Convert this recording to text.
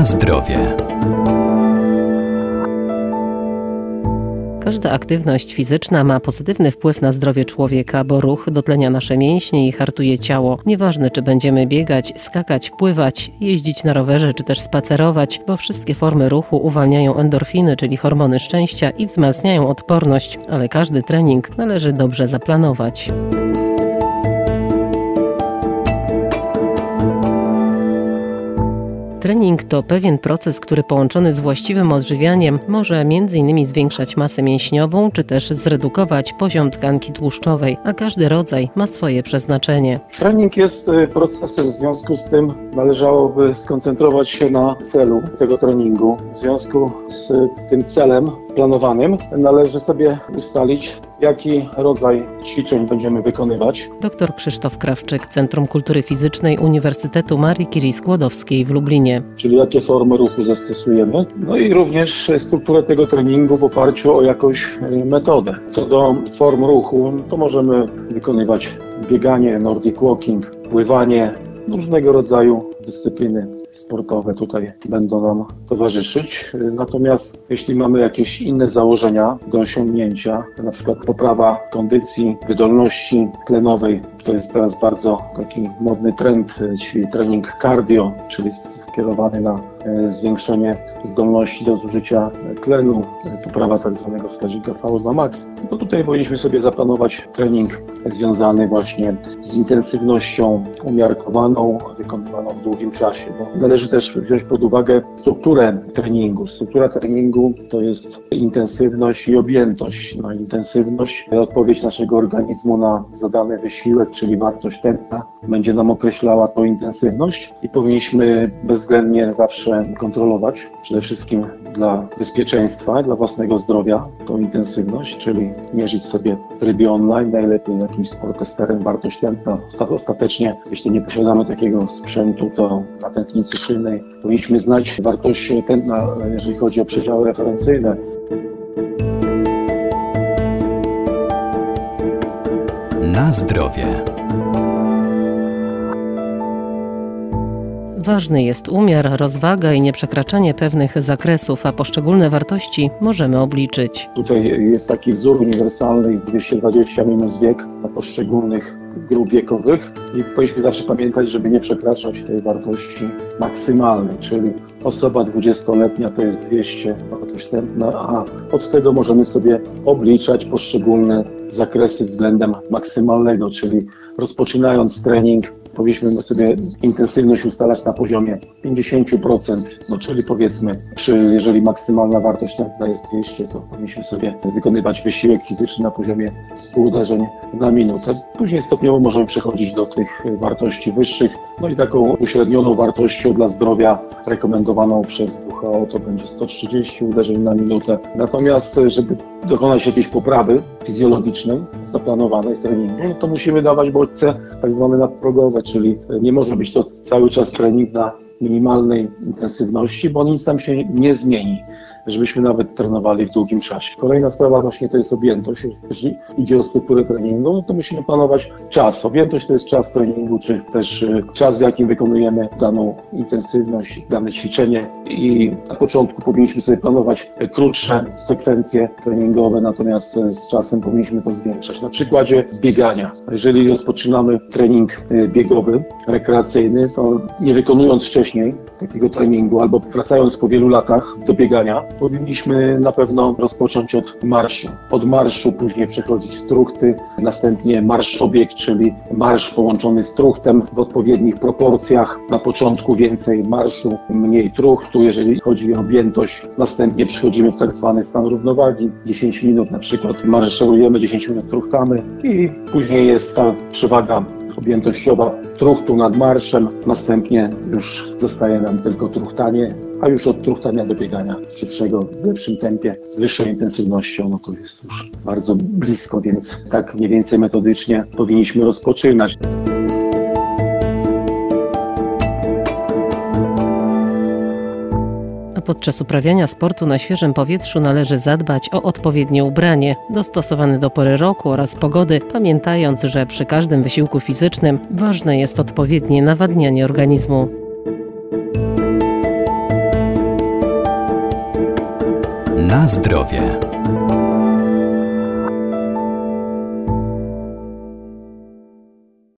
Na zdrowie. Każda aktywność fizyczna ma pozytywny wpływ na zdrowie człowieka, bo ruch dotlenia nasze mięśnie i hartuje ciało. Nieważne, czy będziemy biegać, skakać, pływać, jeździć na rowerze, czy też spacerować, bo wszystkie formy ruchu uwalniają endorfiny, czyli hormony szczęścia i wzmacniają odporność, ale każdy trening należy dobrze zaplanować. Trening to pewien proces, który połączony z właściwym odżywianiem może m.in. zwiększać masę mięśniową, czy też zredukować poziom tkanki tłuszczowej, a każdy rodzaj ma swoje przeznaczenie. Trening jest y, procesem, w związku z tym należałoby skoncentrować się na celu tego treningu. W związku z tym celem planowanym należy sobie ustalić, jaki rodzaj ćwiczeń będziemy wykonywać. Dr Krzysztof Krawczyk, Centrum Kultury Fizycznej Uniwersytetu Marii Curie Skłodowskiej w Lublinie. Czyli jakie formy ruchu zastosujemy. No i również strukturę tego treningu w oparciu o jakąś y, metodę. Co do form ruchu, to możemy wykonywać bieganie, nordic walking, pływanie, różnego rodzaju dyscypliny sportowe tutaj będą nam towarzyszyć. Natomiast jeśli mamy jakieś inne założenia do osiągnięcia, na przykład poprawa kondycji, wydolności tlenowej, to jest teraz bardzo taki modny trend, czyli trening cardio, czyli skierowany na e, zwiększenie zdolności do zużycia tlenu, poprawa tak zwanego wskaźnika VO2 max, to tutaj powinniśmy sobie zaplanować trening związany właśnie z intensywnością umiarkowaną, wykonywaną w długim czasie. Bo należy też wziąć pod uwagę strukturę treningu. Struktura treningu to jest intensywność i objętość. No, intensywność, odpowiedź naszego organizmu na zadany wysiłek, czyli wartość tętna, będzie nam określała tą intensywność i powinniśmy bezwzględnie zawsze kontrolować, przede wszystkim dla bezpieczeństwa, dla własnego zdrowia, tą intensywność, czyli mierzyć sobie w trybie online, najlepiej jakimś sportesterem wartość tętna. Ostatecznie, jeśli nie posiadamy takiego sprzętu, na tętnicy szylnej powinniśmy znać wartość tętna, jeżeli chodzi o przedziały referencyjne. Na zdrowie. Ważny jest umiar, rozwaga i nieprzekraczanie pewnych zakresów, a poszczególne wartości możemy obliczyć. Tutaj jest taki wzór uniwersalny 220 minus wiek na poszczególnych grup wiekowych i powinniśmy zawsze pamiętać, żeby nie przekraczać tej wartości maksymalnej, czyli osoba 20-letnia to jest 200 wartość tętna, a od tego możemy sobie obliczać poszczególne zakresy względem maksymalnego, czyli rozpoczynając trening powinniśmy sobie intensywność ustalać na poziomie 50%, no czyli powiedzmy, przy, jeżeli maksymalna wartość tętna jest 200, to powinniśmy sobie wykonywać wysiłek fizyczny na poziomie 100 uderzeń na minutę. Później stopniowo możemy przechodzić do tych wartości wyższych, no i taką uśrednioną wartością dla zdrowia rekomendowaną przez WHO to będzie 130 uderzeń na minutę. Natomiast, żeby dokonać jakiejś poprawy fizjologicznej, zaplanowanej treningu, no to musimy dawać bodźce tak zwane nadprogowe, czyli nie może być to cały czas trening na minimalnej intensywności, bo nic tam się nie zmieni żebyśmy nawet trenowali w długim czasie. Kolejna sprawa właśnie to jest objętość. Jeśli idzie o strukturę treningu, no to musimy planować czas. Objętość to jest czas treningu, czy też y, czas, w jakim wykonujemy daną intensywność, dane ćwiczenie i na początku powinniśmy sobie planować krótsze sekwencje treningowe, natomiast y, z czasem powinniśmy to zwiększać. Na przykładzie biegania. Jeżeli rozpoczynamy trening y, biegowy, rekreacyjny, to nie wykonując wcześniej takiego treningu albo wracając po wielu latach do biegania, powinniśmy na pewno rozpocząć od marszu. Od marszu później przechodzić truchty, następnie marsz obieg, czyli marsz połączony z truchtem w odpowiednich proporcjach. Na początku więcej marszu, mniej truchtu, jeżeli chodzi o objętość. Następnie przechodzimy w tak zwany stan równowagi. 10 minut na przykład marszerujemy, 10 minut truchtamy i później jest ta przewaga objętościowa truchtu nad marszem, następnie już zostaje nam tylko truchtanie, a już od truchtania do biegania szybszego, w lepszym tempie, z wyższą intensywnością, no to jest już bardzo blisko, więc tak mniej więcej metodycznie powinniśmy rozpoczynać. podczas uprawiania sportu na świeżym powietrzu należy zadbać o odpowiednie ubranie, dostosowane do pory roku oraz pogody, pamiętając, że przy każdym wysiłku fizycznym ważne jest odpowiednie nawadnianie organizmu. Na zdrowie.